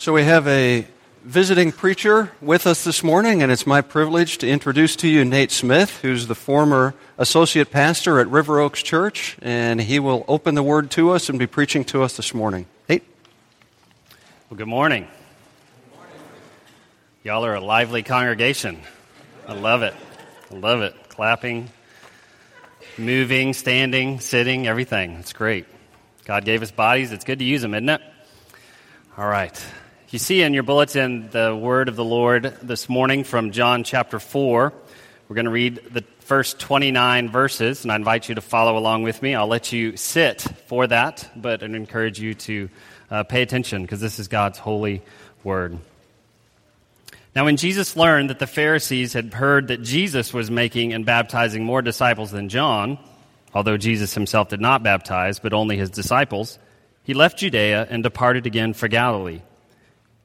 So we have a visiting preacher with us this morning, and it's my privilege to introduce to you Nate Smith, who's the former associate pastor at River Oaks Church, and he will open the word to us and be preaching to us this morning. Nate? Well, good morning. Y'all are a lively congregation. I love it. I love it. Clapping, moving, standing, sitting, everything. It's great. God gave us bodies. It's good to use them, isn't it? All right. You see in your bulletin the word of the Lord this morning from John chapter 4. We're going to read the first 29 verses, and I invite you to follow along with me. I'll let you sit for that, but I encourage you to uh, pay attention because this is God's holy word. Now, when Jesus learned that the Pharisees had heard that Jesus was making and baptizing more disciples than John, although Jesus himself did not baptize, but only his disciples, he left Judea and departed again for Galilee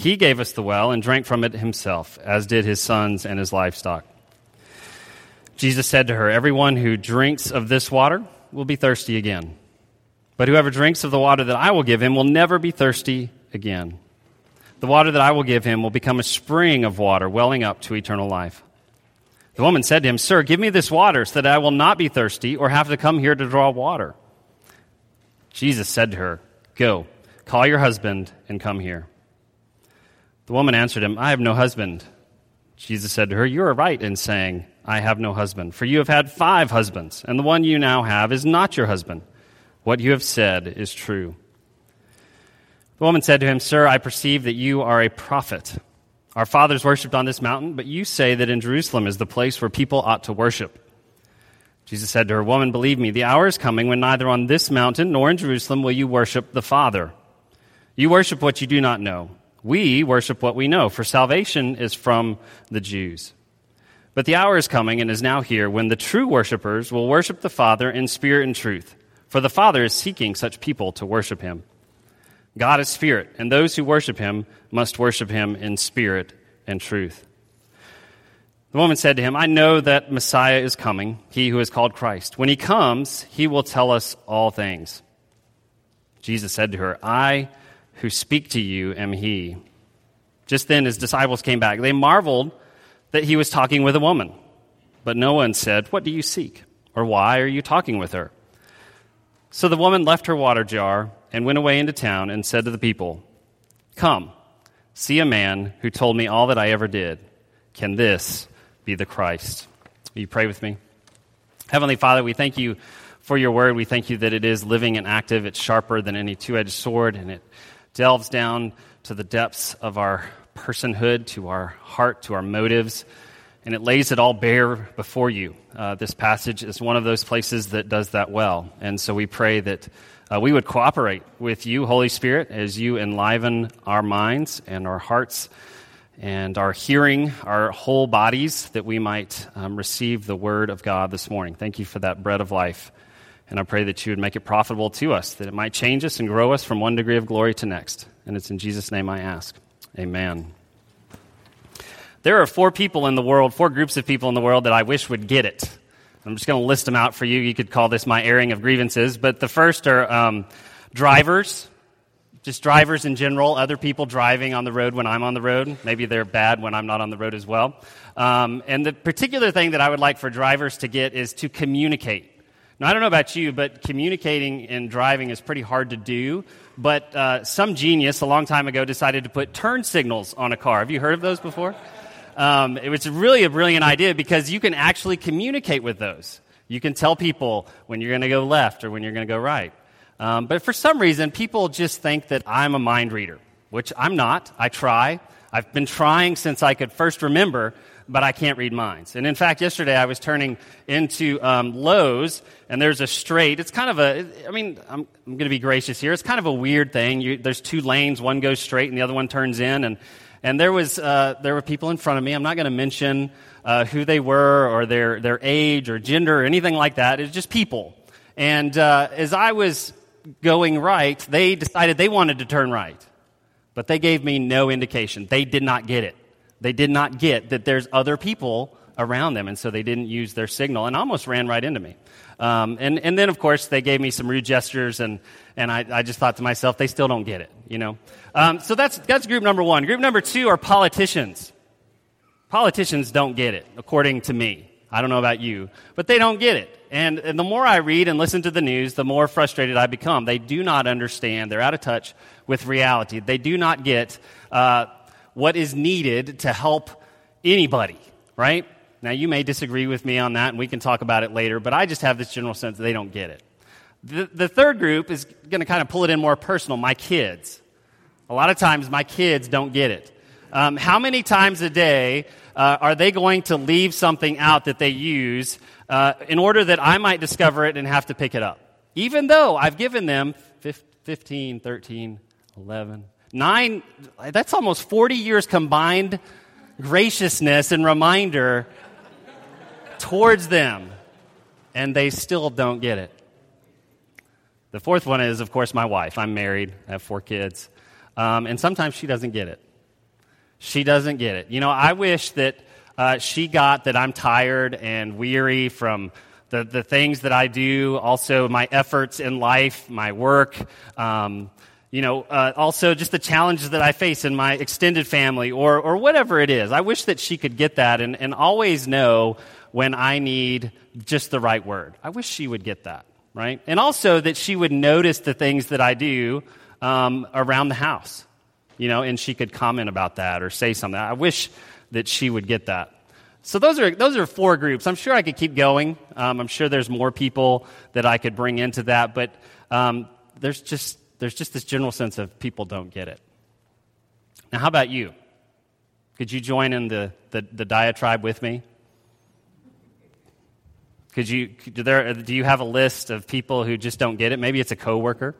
He gave us the well and drank from it himself, as did his sons and his livestock. Jesus said to her, Everyone who drinks of this water will be thirsty again. But whoever drinks of the water that I will give him will never be thirsty again. The water that I will give him will become a spring of water welling up to eternal life. The woman said to him, Sir, give me this water so that I will not be thirsty or have to come here to draw water. Jesus said to her, Go, call your husband and come here. The woman answered him, I have no husband. Jesus said to her, You are right in saying, I have no husband, for you have had five husbands, and the one you now have is not your husband. What you have said is true. The woman said to him, Sir, I perceive that you are a prophet. Our fathers worshipped on this mountain, but you say that in Jerusalem is the place where people ought to worship. Jesus said to her, Woman, believe me, the hour is coming when neither on this mountain nor in Jerusalem will you worship the Father. You worship what you do not know. We worship what we know, for salvation is from the Jews. But the hour is coming and is now here when the true worshippers will worship the Father in spirit and truth, for the Father is seeking such people to worship him. God is spirit, and those who worship him must worship him in spirit and truth. The woman said to him, I know that Messiah is coming, he who is called Christ. When he comes, he will tell us all things. Jesus said to her, I who speak to you am he. Just then his disciples came back. They marveled that he was talking with a woman. But no one said, What do you seek? Or why are you talking with her? So the woman left her water jar and went away into town and said to the people, Come, see a man who told me all that I ever did. Can this be the Christ? Will you pray with me? Heavenly Father, we thank you for your word. We thank you that it is living and active. It's sharper than any two edged sword, and it delves down to the depths of our personhood, to our heart, to our motives, and it lays it all bare before you. Uh, this passage is one of those places that does that well. And so we pray that uh, we would cooperate with you, Holy Spirit, as you enliven our minds and our hearts and our hearing, our whole bodies, that we might um, receive the word of God this morning. Thank you for that bread of life. And I pray that you would make it profitable to us, that it might change us and grow us from one degree of glory to next. And it's in Jesus' name I ask. Amen. There are four people in the world, four groups of people in the world that I wish would get it. I'm just going to list them out for you. You could call this my airing of grievances. But the first are um, drivers, just drivers in general, other people driving on the road when I'm on the road. Maybe they're bad when I'm not on the road as well. Um, and the particular thing that I would like for drivers to get is to communicate. Now, I don't know about you, but communicating and driving is pretty hard to do. But uh, some genius a long time ago decided to put turn signals on a car. Have you heard of those before? um, it was really a brilliant idea because you can actually communicate with those. You can tell people when you're going to go left or when you're going to go right. Um, but for some reason, people just think that I'm a mind reader, which I'm not. I try. I've been trying since I could first remember, but I can't read minds. And in fact, yesterday I was turning into um, Lowe's, and there's a straight. It's kind of a, I mean, I'm, I'm going to be gracious here. It's kind of a weird thing. You, there's two lanes, one goes straight and the other one turns in. And, and there, was, uh, there were people in front of me. I'm not going to mention uh, who they were or their, their age or gender or anything like that. It's just people. And uh, as I was going right, they decided they wanted to turn right. But they gave me no indication. They did not get it. They did not get that there's other people around them, and so they didn't use their signal and almost ran right into me. Um, and, and then, of course, they gave me some rude gestures, and, and I, I just thought to myself, they still don't get it, you know? Um, so that's, that's group number one. Group number two are politicians. Politicians don't get it, according to me. I don't know about you, but they don't get it. And, and, the more I read and listen to the news, the more frustrated I become. They do not understand. They're out of touch with reality. They do not get uh, what is needed to help anybody, right? Now, you may disagree with me on that, and we can talk about it later, but I just have this general sense that they don't get it. The, the third group is going to kind of pull it in more personal my kids. A lot of times, my kids don't get it. Um, how many times a day uh, are they going to leave something out that they use uh, in order that I might discover it and have to pick it up? Even though I've given them 15, 13, 11, 9, that's almost 40 years combined graciousness and reminder towards them, and they still don't get it. The fourth one is, of course, my wife. I'm married, I have four kids, um, and sometimes she doesn't get it. She doesn't get it. You know, I wish that uh, she got that I'm tired and weary from the, the things that I do, also my efforts in life, my work, um, you know, uh, also just the challenges that I face in my extended family or, or whatever it is. I wish that she could get that and, and always know when I need just the right word. I wish she would get that, right? And also that she would notice the things that I do um, around the house you know, and she could comment about that or say something. I wish that she would get that. So those are those are four groups. I'm sure I could keep going. Um, I'm sure there's more people that I could bring into that, but um, there's just there's just this general sense of people don't get it. Now, how about you? Could you join in the, the, the diatribe with me? Could you, do, there, do you have a list of people who just don't get it? Maybe it's a coworker.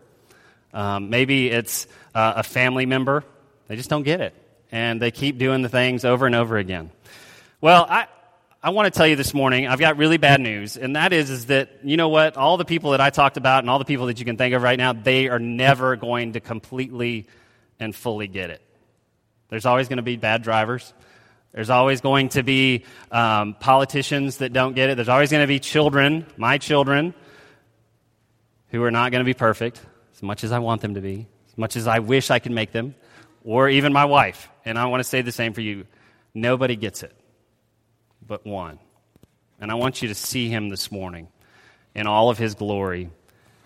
Um, maybe it's uh, a family member. They just don't get it. And they keep doing the things over and over again. Well, I, I want to tell you this morning, I've got really bad news. And that is, is that, you know what? All the people that I talked about and all the people that you can think of right now, they are never going to completely and fully get it. There's always going to be bad drivers. There's always going to be um, politicians that don't get it. There's always going to be children, my children, who are not going to be perfect as much as I want them to be, as much as I wish I could make them, or even my wife. And I want to say the same for you. Nobody gets it but one. And I want you to see him this morning in all of his glory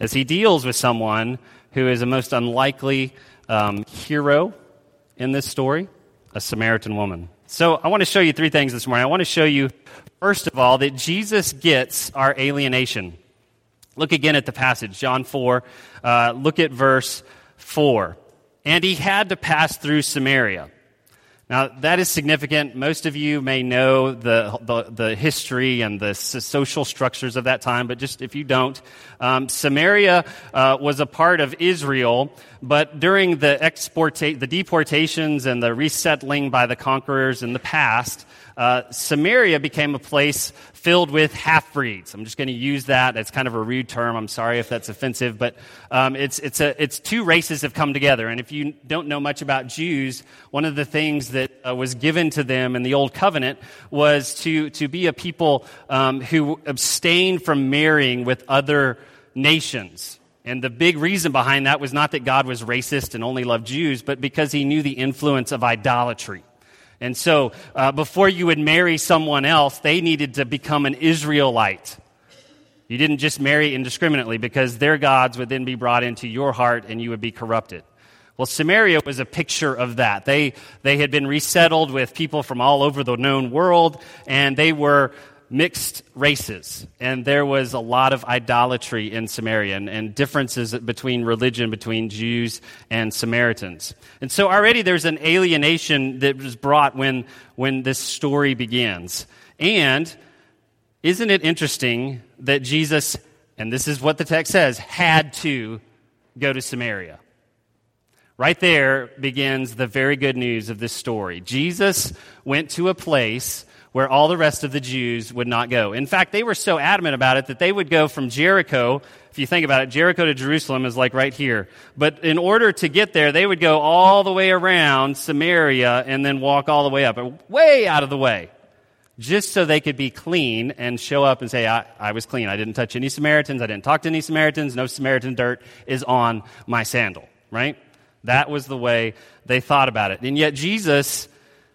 as he deals with someone who is a most unlikely um, hero in this story a Samaritan woman. So I want to show you three things this morning. I want to show you, first of all, that Jesus gets our alienation. Look again at the passage, John 4. Uh, look at verse 4. And he had to pass through Samaria. Now, that is significant. Most of you may know the, the, the, history and the social structures of that time, but just if you don't, um, Samaria uh, was a part of Israel, but during the, exporta- the deportations and the resettling by the conquerors in the past, uh, Samaria became a place filled with half breeds. I'm just going to use that. It's kind of a rude term. I'm sorry if that's offensive, but um, it's, it's, a, it's two races have come together. And if you don't know much about Jews, one of the things that uh, was given to them in the Old Covenant was to, to be a people um, who abstained from marrying with other nations. And the big reason behind that was not that God was racist and only loved Jews, but because he knew the influence of idolatry. And so, uh, before you would marry someone else, they needed to become an Israelite. You didn't just marry indiscriminately because their gods would then be brought into your heart and you would be corrupted. Well, Samaria was a picture of that. They, they had been resettled with people from all over the known world, and they were mixed races. And there was a lot of idolatry in Samaria and, and, differences between religion between Jews and Samaritans. And so already there's an alienation that was brought when, when this story begins. And isn't it interesting that Jesus, and this is what the text says, had to go to Samaria? Right there begins the very good news of this story. Jesus went to a place where all the rest of the Jews would not go. In fact, they were so adamant about it that they would go from Jericho. If you think about it, Jericho to Jerusalem is like right here. But in order to get there, they would go all the way around Samaria and then walk all the way up, way out of the way, just so they could be clean and show up and say, I, I was clean. I didn't touch any Samaritans. I didn't talk to any Samaritans. No Samaritan dirt is on my sandal, right? That was the way they thought about it. And yet Jesus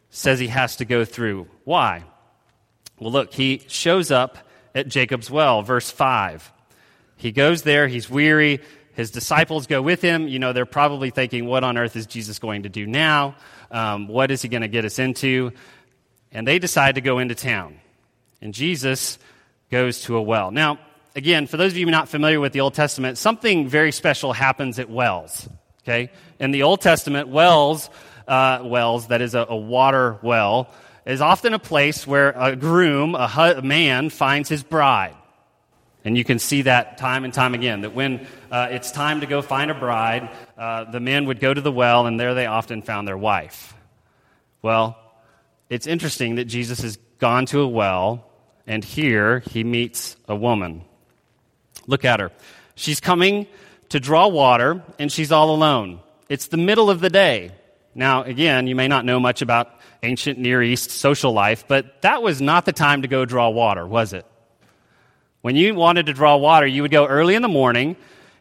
says he has to go through. Why? Well, look, he shows up at Jacob's well, verse 5. He goes there, he's weary. His disciples go with him. You know, they're probably thinking, what on earth is Jesus going to do now? Um, what is he going to get us into? And they decide to go into town. And Jesus goes to a well. Now, again, for those of you not familiar with the Old Testament, something very special happens at wells. Okay? In the Old Testament, wells, uh, wells, that is a, a, water well, is often a place where a groom, a, hu- a, man, finds his bride. And you can see that time and time again, that when uh, it's time to go find a bride, uh, the men would go to the well, and there they often found their wife. Well, it's interesting that Jesus has gone to a well, and here he meets a woman. Look at her. She's coming to draw water, and she's all alone. It's the middle of the day. Now, again, you may not know much about ancient Near East social life, but that was not the time to go draw water, was it? When you wanted to draw water, you would go early in the morning,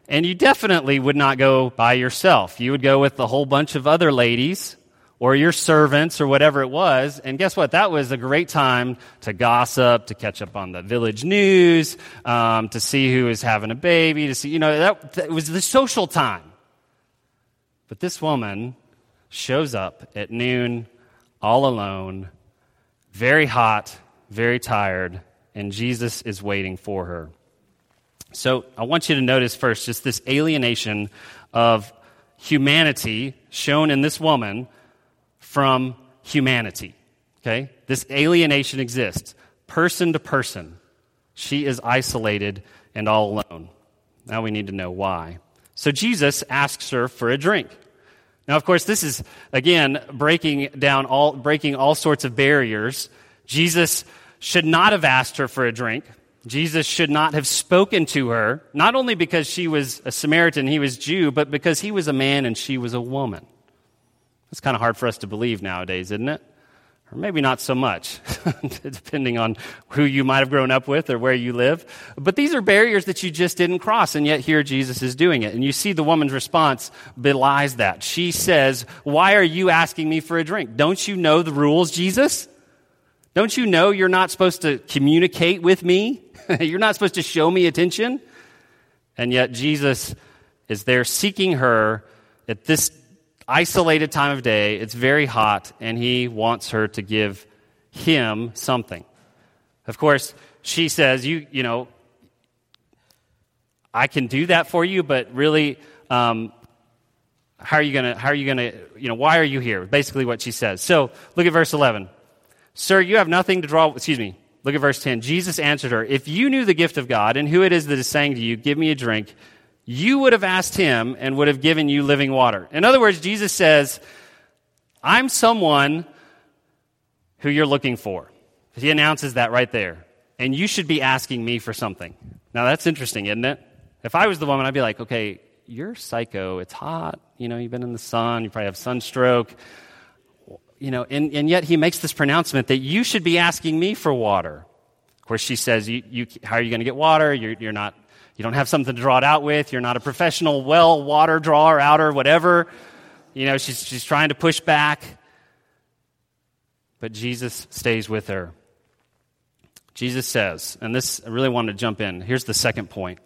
and you definitely would not go by yourself. You would go with a whole bunch of other ladies or your servants or whatever it was. And guess what? That was a great time to gossip, to catch up on the village news, um, to see who is having a baby, to see, you know, that, that was the social time. But this woman shows up at noon, all alone, very hot, very tired, and Jesus is waiting for her. So I want you to notice first just this alienation of humanity shown in this woman from humanity. Okay? This alienation exists, person to person. She is isolated and all alone. Now we need to know why. So Jesus asks her for a drink. Now, of course, this is, again, breaking down all, breaking all sorts of barriers. Jesus should not have asked her for a drink. Jesus should not have spoken to her, not only because she was a Samaritan, he was Jew, but because he was a man and she was a woman. It's kind of hard for us to believe nowadays, isn't it? Or maybe not so much, depending on who you might have grown up with or where you live. But these are barriers that you just didn't cross, and yet here Jesus is doing it. And you see the woman's response belies that. She says, Why are you asking me for a drink? Don't you know the rules, Jesus? Don't you know you're not supposed to communicate with me? you're not supposed to show me attention? And yet Jesus is there seeking her at this isolated time of day, it's very hot, and he wants her to give him something. Of course, she says, You, you know, I can do that for you, but really, um, how are you gonna, how are you gonna, you know, why are you here? Basically what she says. So look at verse 11. Sir, you have nothing to draw, excuse me, look at verse 10. Jesus answered her, If you knew the gift of God and who it is that is saying to you, Give me a drink, you would have asked him and would have given you living water. In other words, Jesus says, I'm someone who you're looking for. He announces that right there. And you should be asking me for something. Now, that's interesting, isn't it? If I was the woman, I'd be like, okay, you're psycho. It's hot. You know, you've been in the sun. You probably have sunstroke. You know, and, and yet he makes this pronouncement that you should be asking me for water. Of course, she says, you, you, how are you going to get water? You're, you're not you don't have something to draw it out with. You're not a professional well water drawer, outer, whatever. You know, she's, she's trying to push back. But Jesus stays with her. Jesus says, and this, I really wanted to jump in. Here's the second point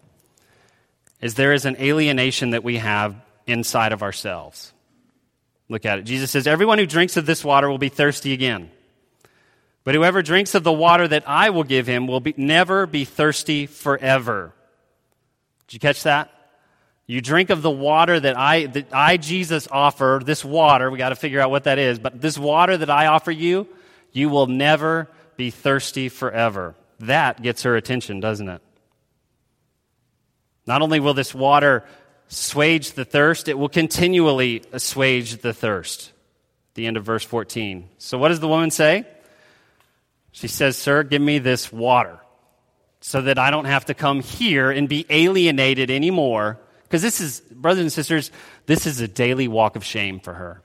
is there is an alienation that we have inside of ourselves. Look at it. Jesus says, Everyone who drinks of this water will be thirsty again. But whoever drinks of the water that I will give him will be, never be thirsty forever. Did you catch that? You drink of the water that I, that I, Jesus, offer, this water, we got to figure out what that is, but this water that I offer you, you will never be thirsty forever. That gets her attention, doesn't it? Not only will this water assuage the thirst, it will continually assuage the thirst. The end of verse 14. So, what does the woman say? She says, Sir, give me this water so that I don't have to come here and be alienated anymore. Because this is, brothers and sisters, this is a daily walk of shame for her.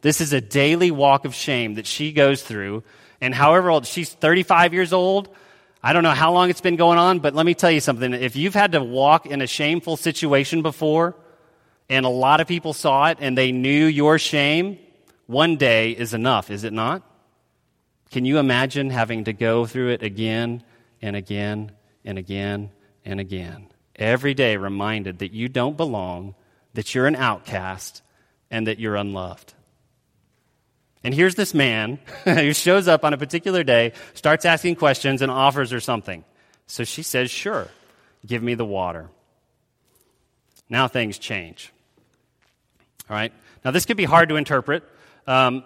This is a daily walk of shame that she goes through. And however old, she's 35 years old. I don't know how long it's been going on, but let me tell you something. If you've had to walk in a shameful situation before, and a lot of people saw it and they knew your shame, one day is enough, is it not? Can you imagine having to go through it again and again and again and again? Every day reminded that you don't belong, that you're an outcast, and that you're unloved. And here's this man who shows up on a particular day, starts asking questions, and offers her something. So she says, Sure, give me the water. Now things change. All right? Now, this could be hard to interpret. Um,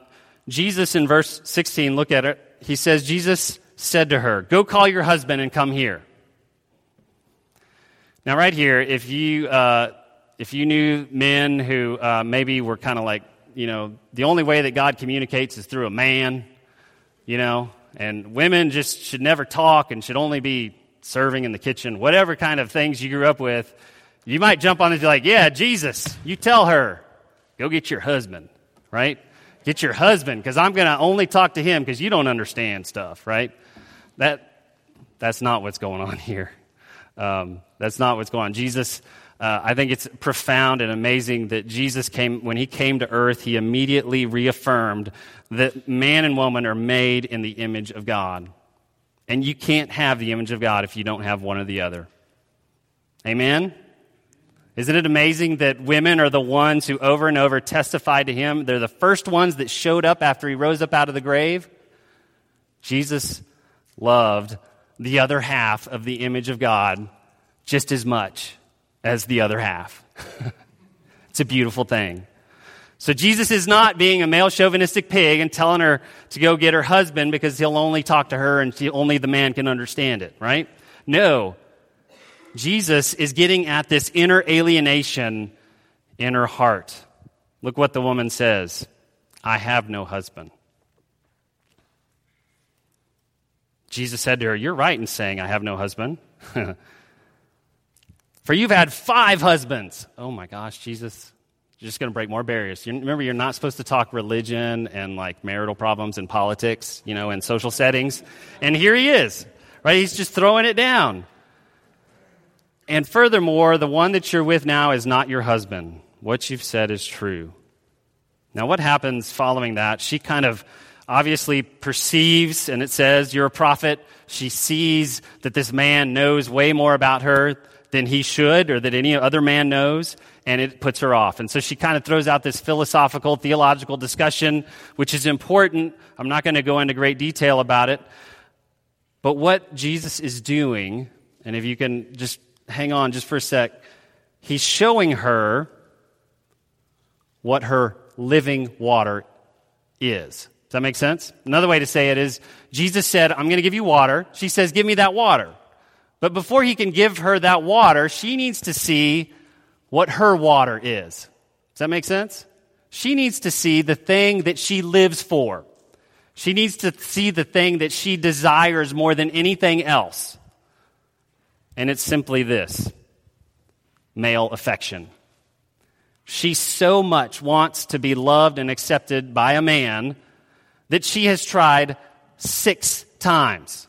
Jesus in verse 16, look at it. He says, Jesus said to her, Go call your husband and come here. Now, right here, if you, uh, if you knew men who uh, maybe were kind of like, you know, the only way that God communicates is through a man, you know, and women just should never talk and should only be serving in the kitchen, whatever kind of things you grew up with, you might jump on it and be like, yeah, Jesus, you tell her, go get your husband, right? Get your husband, because I'm going to only talk to him because you don't understand stuff, right? That, that's not what's going on here. Um, that's not what's going on. Jesus, uh, I think it's profound and amazing that Jesus came, when he came to earth, he immediately reaffirmed that man and woman are made in the image of God. And you can't have the image of God if you don't have one or the other. Amen? Isn't it amazing that women are the ones who over and over testified to him? They're the first ones that showed up after he rose up out of the grave. Jesus loved the other half of the image of God just as much as the other half. it's a beautiful thing. So Jesus is not being a male chauvinistic pig and telling her to go get her husband because he'll only talk to her and she, only the man can understand it, right? No, Jesus is getting at this inner alienation in her heart. Look what the woman says I have no husband. Jesus said to her, You're right in saying, I have no husband. For you've had five husbands. Oh my gosh, Jesus, you're just going to break more barriers. You, remember, you're not supposed to talk religion and like marital problems and politics, you know, in social settings. And here he is, right? He's just throwing it down. And furthermore, the one that you're with now is not your husband. What you've said is true. Now, what happens following that? She kind of obviously perceives, and it says, You're a prophet. She sees that this man knows way more about her than he should or that any other man knows, and it puts her off. And so she kind of throws out this philosophical, theological discussion, which is important. I'm not going to go into great detail about it. But what Jesus is doing, and if you can just hang on just for a sec. He's showing her what her living water is. That make sense? Another way to say it is Jesus said, I'm going to give you water. She says, Give me that water. But before he can give her that water, she needs to see what her water is. Does that make sense? She needs to see the thing that she lives for. She needs to see the thing that she desires more than anything else. And it's simply this male affection. She so much wants to be loved and accepted by a man that she has tried six times.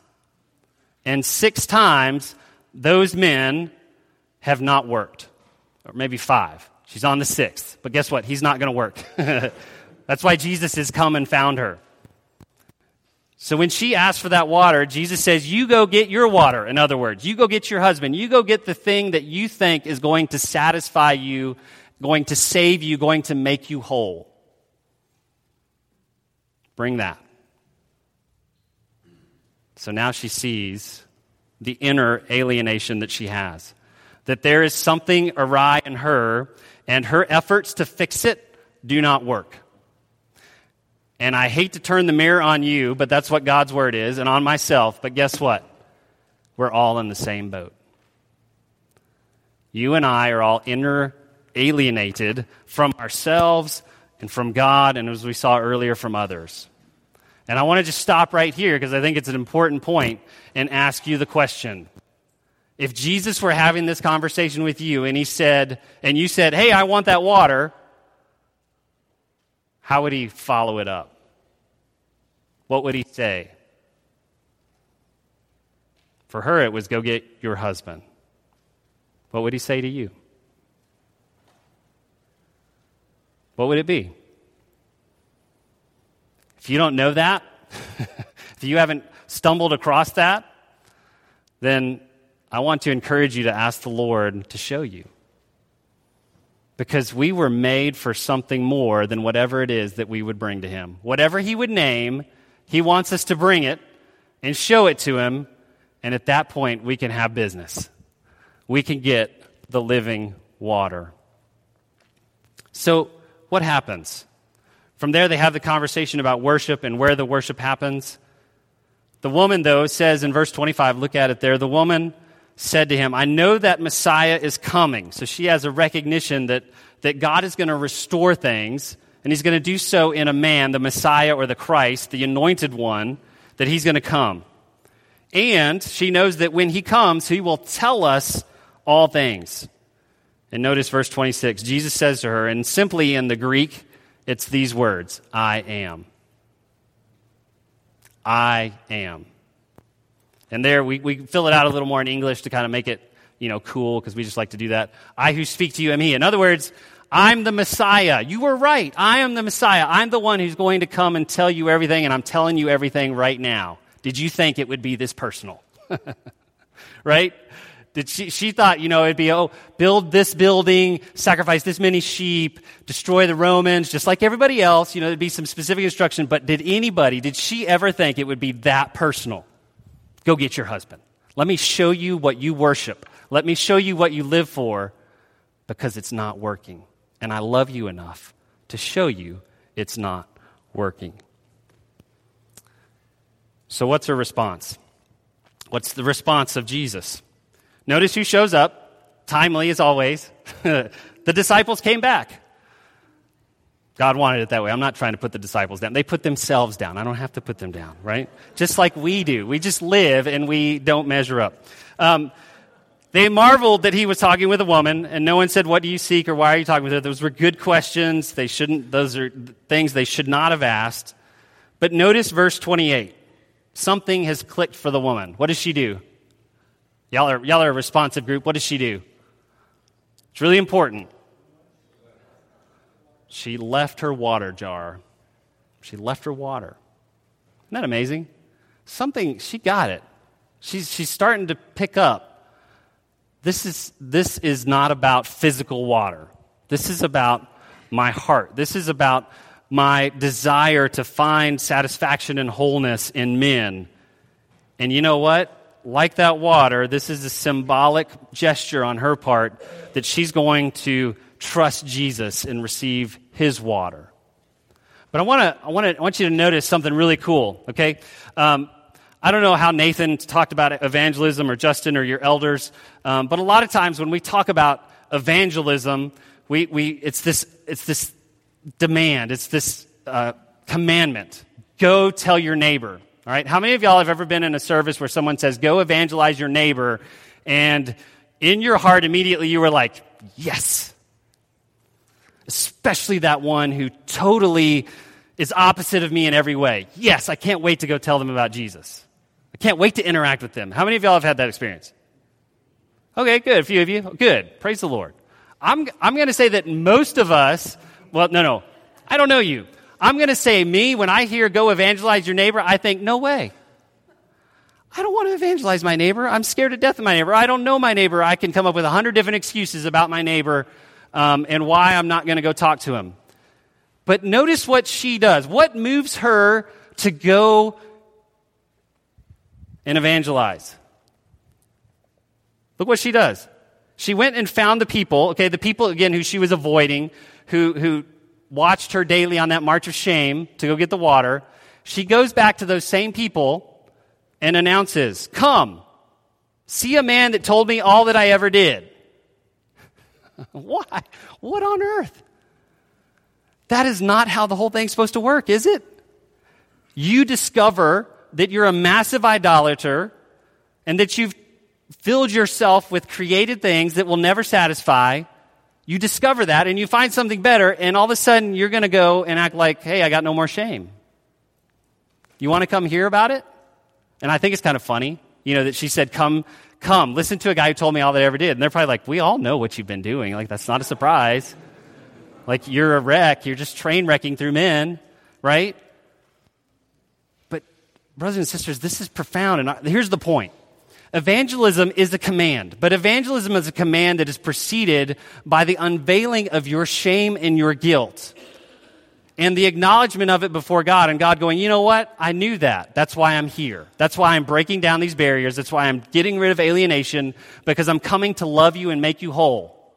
And six times, those men have not worked. Or maybe five. She's on the sixth. But guess what? He's not going to work. That's why Jesus has come and found her. So when she asks for that water, Jesus says, You go get your water. In other words, you go get your husband. You go get the thing that you think is going to satisfy you going to save you, going to make you whole. Bring that. So now she sees the inner alienation that she has. That there is something awry in her, and her efforts to fix it do not work. And I hate to turn the mirror on you, but that's what God's word is, and on myself. But guess what? We're all in the same boat. You and I are all inner alienated from ourselves and from God, and as we saw earlier, from others. And I want to just stop right here because I think it's an important point and ask you the question. If Jesus were having this conversation with you and he said, and you said, hey, I want that water, how would he follow it up? What would he say? For her, it was go get your husband. What would he say to you? What would it be? If you don't know that, if you haven't stumbled across that, then I want to encourage you to ask the Lord to show you. Because we were made for something more than whatever it is that we would bring to Him. Whatever He would name, He wants us to bring it and show it to Him, and at that point, we can have business. We can get the living water. So, what happens? From there, they have the conversation about worship and where the worship happens. The woman, though, says in verse 25, look at it there, the woman said to him, I know that Messiah is coming. So she has a recognition that, that God is going to restore things, and he's going to do so in a man, the Messiah or the Christ, the anointed one, that he's going to come. And she knows that when he comes, he will tell us all things. And notice verse 26. Jesus says to her, and simply in the Greek, it's these words I am. I am. And there we, we fill it out a little more in English to kind of make it, you know, cool because we just like to do that. I who speak to you am he. In other words, I'm the Messiah. You were right. I am the Messiah. I'm the one who's going to come and tell you everything, and I'm telling you everything right now. Did you think it would be this personal? right? Did she, she thought, you know, it'd be, oh, build this building, sacrifice this many sheep, destroy the Romans, just like everybody else. You know, there'd be some specific instruction. But did anybody, did she ever think it would be that personal? Go get your husband. Let me show you what you worship. Let me show you what you live for because it's not working. And I love you enough to show you it's not working. So, what's her response? What's the response of Jesus? Notice who shows up, timely as always. the disciples came back. God wanted it that way. I'm not trying to put the disciples down. They put themselves down. I don't have to put them down, right? Just like we do. We just live and we don't measure up. Um, they marveled that he was talking with a woman, and no one said, What do you seek or why are you talking with her? Those were good questions. They shouldn't, those are things they should not have asked. But notice verse 28. Something has clicked for the woman. What does she do? Y'all are, y'all are a responsive group. What does she do? It's really important. She left her water jar. She left her water. Isn't that amazing? Something, she got it. She's, she's starting to pick up. This is, this is not about physical water. This is about my heart. This is about my desire to find satisfaction and wholeness in men. And you know what? Like that water, this is a symbolic gesture on her part that she's going to trust Jesus and receive his water. But I, wanna, I, wanna, I want you to notice something really cool, okay? Um, I don't know how Nathan talked about evangelism or Justin or your elders, um, but a lot of times when we talk about evangelism, we, we, it's, this, it's this demand, it's this uh, commandment go tell your neighbor. All right, how many of y'all have ever been in a service where someone says, go evangelize your neighbor, and in your heart immediately you were like, yes. Especially that one who totally is opposite of me in every way. Yes, I can't wait to go tell them about Jesus. I can't wait to interact with them. How many of y'all have had that experience? Okay, good. A few of you. Good. Praise the Lord. I'm, I'm going to say that most of us, well, no, no. I don't know you. I'm going to say, me, when I hear go evangelize your neighbor, I think, no way. I don't want to evangelize my neighbor. I'm scared to death of my neighbor. I don't know my neighbor. I can come up with a hundred different excuses about my neighbor. um, and why I'm not going to go talk to him. But notice what she does. What moves her to go and evangelize? Look what she does. She went and found the people, okay, the people again who she was avoiding, who, who watched her daily on that march of shame to go get the water. She goes back to those same people and announces, Come, see a man that told me all that I ever did. Why? What on earth? That is not how the whole thing's supposed to work, is it? You discover that you're a massive idolater and that you've filled yourself with created things that will never satisfy. You discover that and you find something better, and all of a sudden you're going to go and act like, hey, I got no more shame. You want to come hear about it? And I think it's kind of funny, you know, that she said, come, come, listen to a guy who told me all that I ever did. And they're probably like, we all know what you've been doing. Like, that's not a surprise. Like, you're a wreck. You're just train wrecking through men, right? But, brothers and sisters, this is profound. And here's the point Evangelism is a command, but evangelism is a command that is preceded by the unveiling of your shame and your guilt and the acknowledgement of it before God, and God going, you know what? I knew that. That's why I'm here. That's why I'm breaking down these barriers. That's why I'm getting rid of alienation, because I'm coming to love you and make you whole.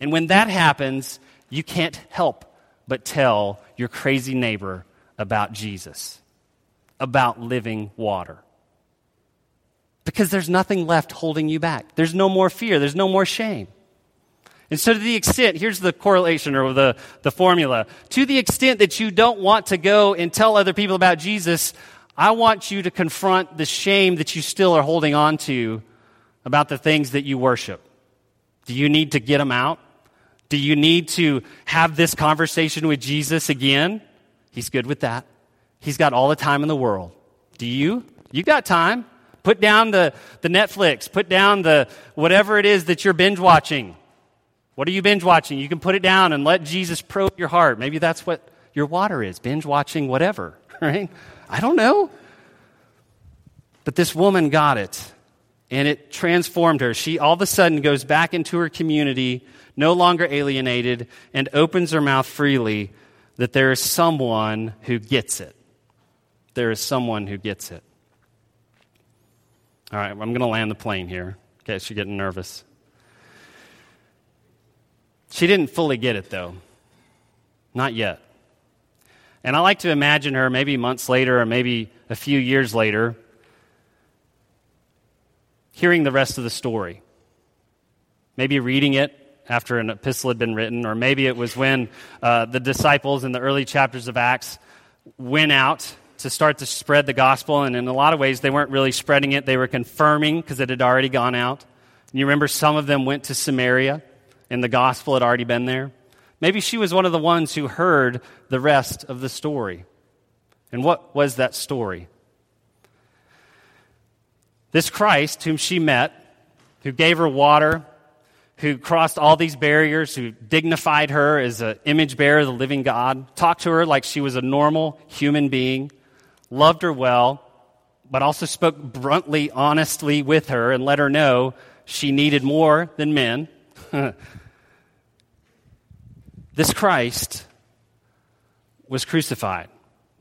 And when that happens, you can't help but tell your crazy neighbor about Jesus, about living water. Because there's nothing left holding you back. There's no more fear. There's no more shame. And so, to the extent, here's the correlation or the, the formula. To the extent that you don't want to go and tell other people about Jesus, I want you to confront the shame that you still are holding on to about the things that you worship. Do you need to get them out? Do you need to have this conversation with Jesus again? He's good with that. He's got all the time in the world. Do you? You got time. Put down the, the Netflix. Put down the whatever it is that you're binge watching. What are you binge watching? You can put it down and let Jesus probe your heart. Maybe that's what your water is binge watching whatever, right? I don't know. But this woman got it, and it transformed her. She all of a sudden goes back into her community, no longer alienated, and opens her mouth freely that there is someone who gets it. There is someone who gets it. All right, I'm going to land the plane here case you're getting nervous. She didn't fully get it, though. Not yet. And I like to imagine her maybe months later or maybe a few years later hearing the rest of the story. Maybe reading it after an epistle had been written, or maybe it was when uh, the disciples in the early chapters of Acts went out to start to spread the gospel. And in a lot of ways, they weren't really spreading it, they were confirming because it had already gone out. And you remember some of them went to Samaria and the gospel had already been there. Maybe she was one of the ones who heard the rest of the story. And what was that story? This Christ, whom she met, who gave her water, who crossed all these barriers, who dignified her as an image bearer of the living God, talked to her like she was a normal human being, loved her well, but also spoke bluntly, honestly with her and let her know she needed more than men. This Christ was crucified.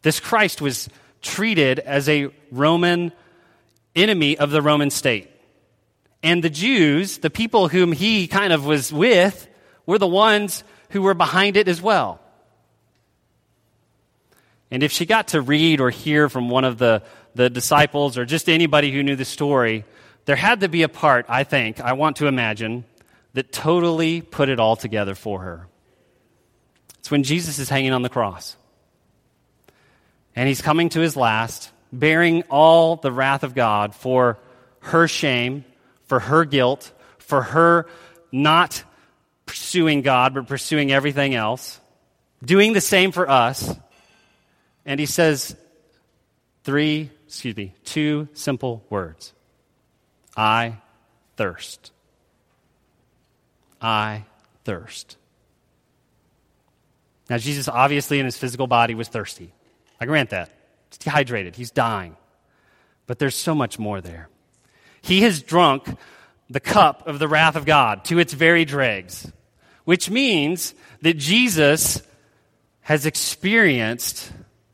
This Christ was treated as a Roman enemy of the Roman state. And the Jews, the people whom he kind of was with, were the ones who were behind it as well. And if she got to read or hear from one of the, the disciples or just anybody who knew the story, there had to be a part, I think, I want to imagine, that totally put it all together for her. It's when Jesus is hanging on the cross. And he's coming to his last, bearing all the wrath of God for her shame, for her guilt, for her not pursuing God, but pursuing everything else, doing the same for us. And he says three, excuse me, two simple words I thirst. I thirst. Now, Jesus obviously in his physical body was thirsty. I grant that. He's dehydrated, he's dying. But there's so much more there. He has drunk the cup of the wrath of God to its very dregs. which means that Jesus has experienced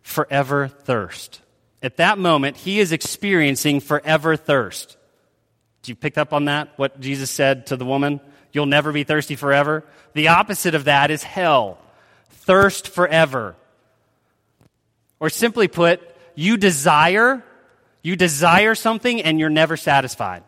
forever thirst. At that moment, he is experiencing forever thirst. Did you pick up on that? What Jesus said to the woman? You'll never be thirsty forever. The opposite of that is hell. Thirst forever. Or simply put, you desire, you desire something and you're never satisfied.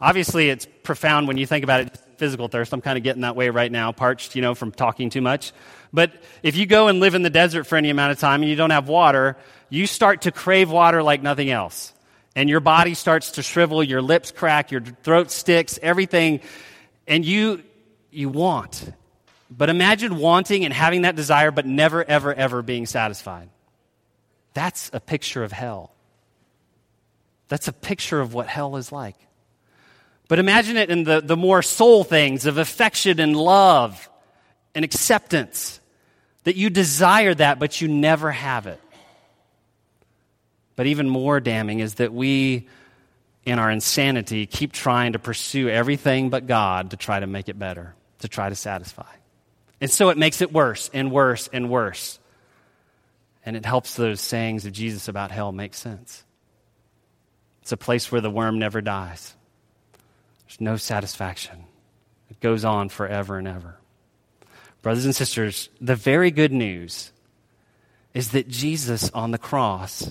Obviously, it's profound when you think about it, physical thirst. I'm kind of getting that way right now, parched, you know, from talking too much. But if you go and live in the desert for any amount of time and you don't have water, you start to crave water like nothing else. And your body starts to shrivel, your lips crack, your throat sticks, everything. And you, you want. But imagine wanting and having that desire, but never, ever, ever being satisfied. That's a picture of hell. That's a picture of what hell is like. But imagine it in the, the more soul things of affection and love and acceptance. That you desire that, but you never have it. But even more damning is that we, in our insanity, keep trying to pursue everything but God to try to make it better, to try to satisfy. And so it makes it worse and worse and worse. And it helps those sayings of Jesus about hell make sense. It's a place where the worm never dies. There's no satisfaction. It goes on forever and ever. Brothers and sisters, the very good news is that Jesus on the cross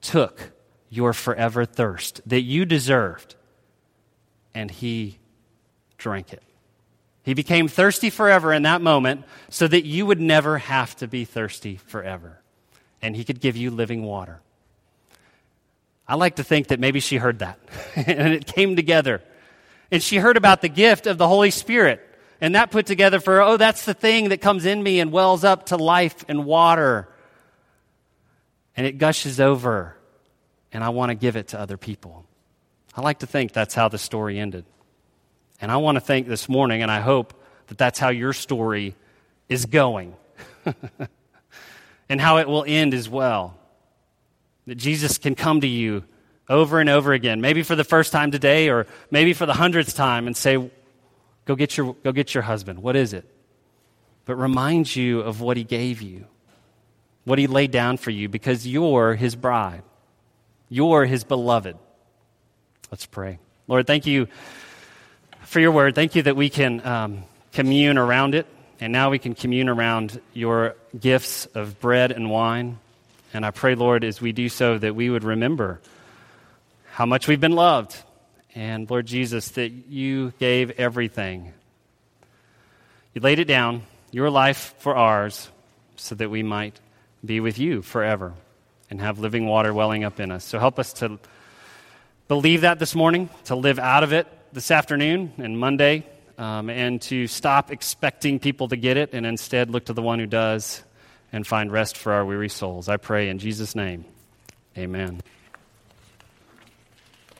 took your forever thirst that you deserved and he drank it. He became thirsty forever in that moment so that you would never have to be thirsty forever. And he could give you living water. I like to think that maybe she heard that and it came together and she heard about the gift of the Holy Spirit. And that put together for her, oh, that's the thing that comes in me and wells up to life and water. And it gushes over. And I want to give it to other people. I like to think that's how the story ended. And I want to think this morning, and I hope that that's how your story is going. and how it will end as well. That Jesus can come to you over and over again, maybe for the first time today or maybe for the hundredth time, and say, Go get your, go get your husband. What is it? But remind you of what he gave you, what he laid down for you, because you're his bride. You're his beloved. Let's pray. Lord, thank you for your word. Thank you that we can um, commune around it. And now we can commune around your gifts of bread and wine. And I pray, Lord, as we do so, that we would remember how much we've been loved. And Lord Jesus, that you gave everything. You laid it down, your life for ours, so that we might be with you forever and have living water welling up in us. So help us to believe that this morning, to live out of it this afternoon and Monday, um, and to stop expecting people to get it and instead look to the one who does and find rest for our weary souls. I pray in Jesus' name. Amen.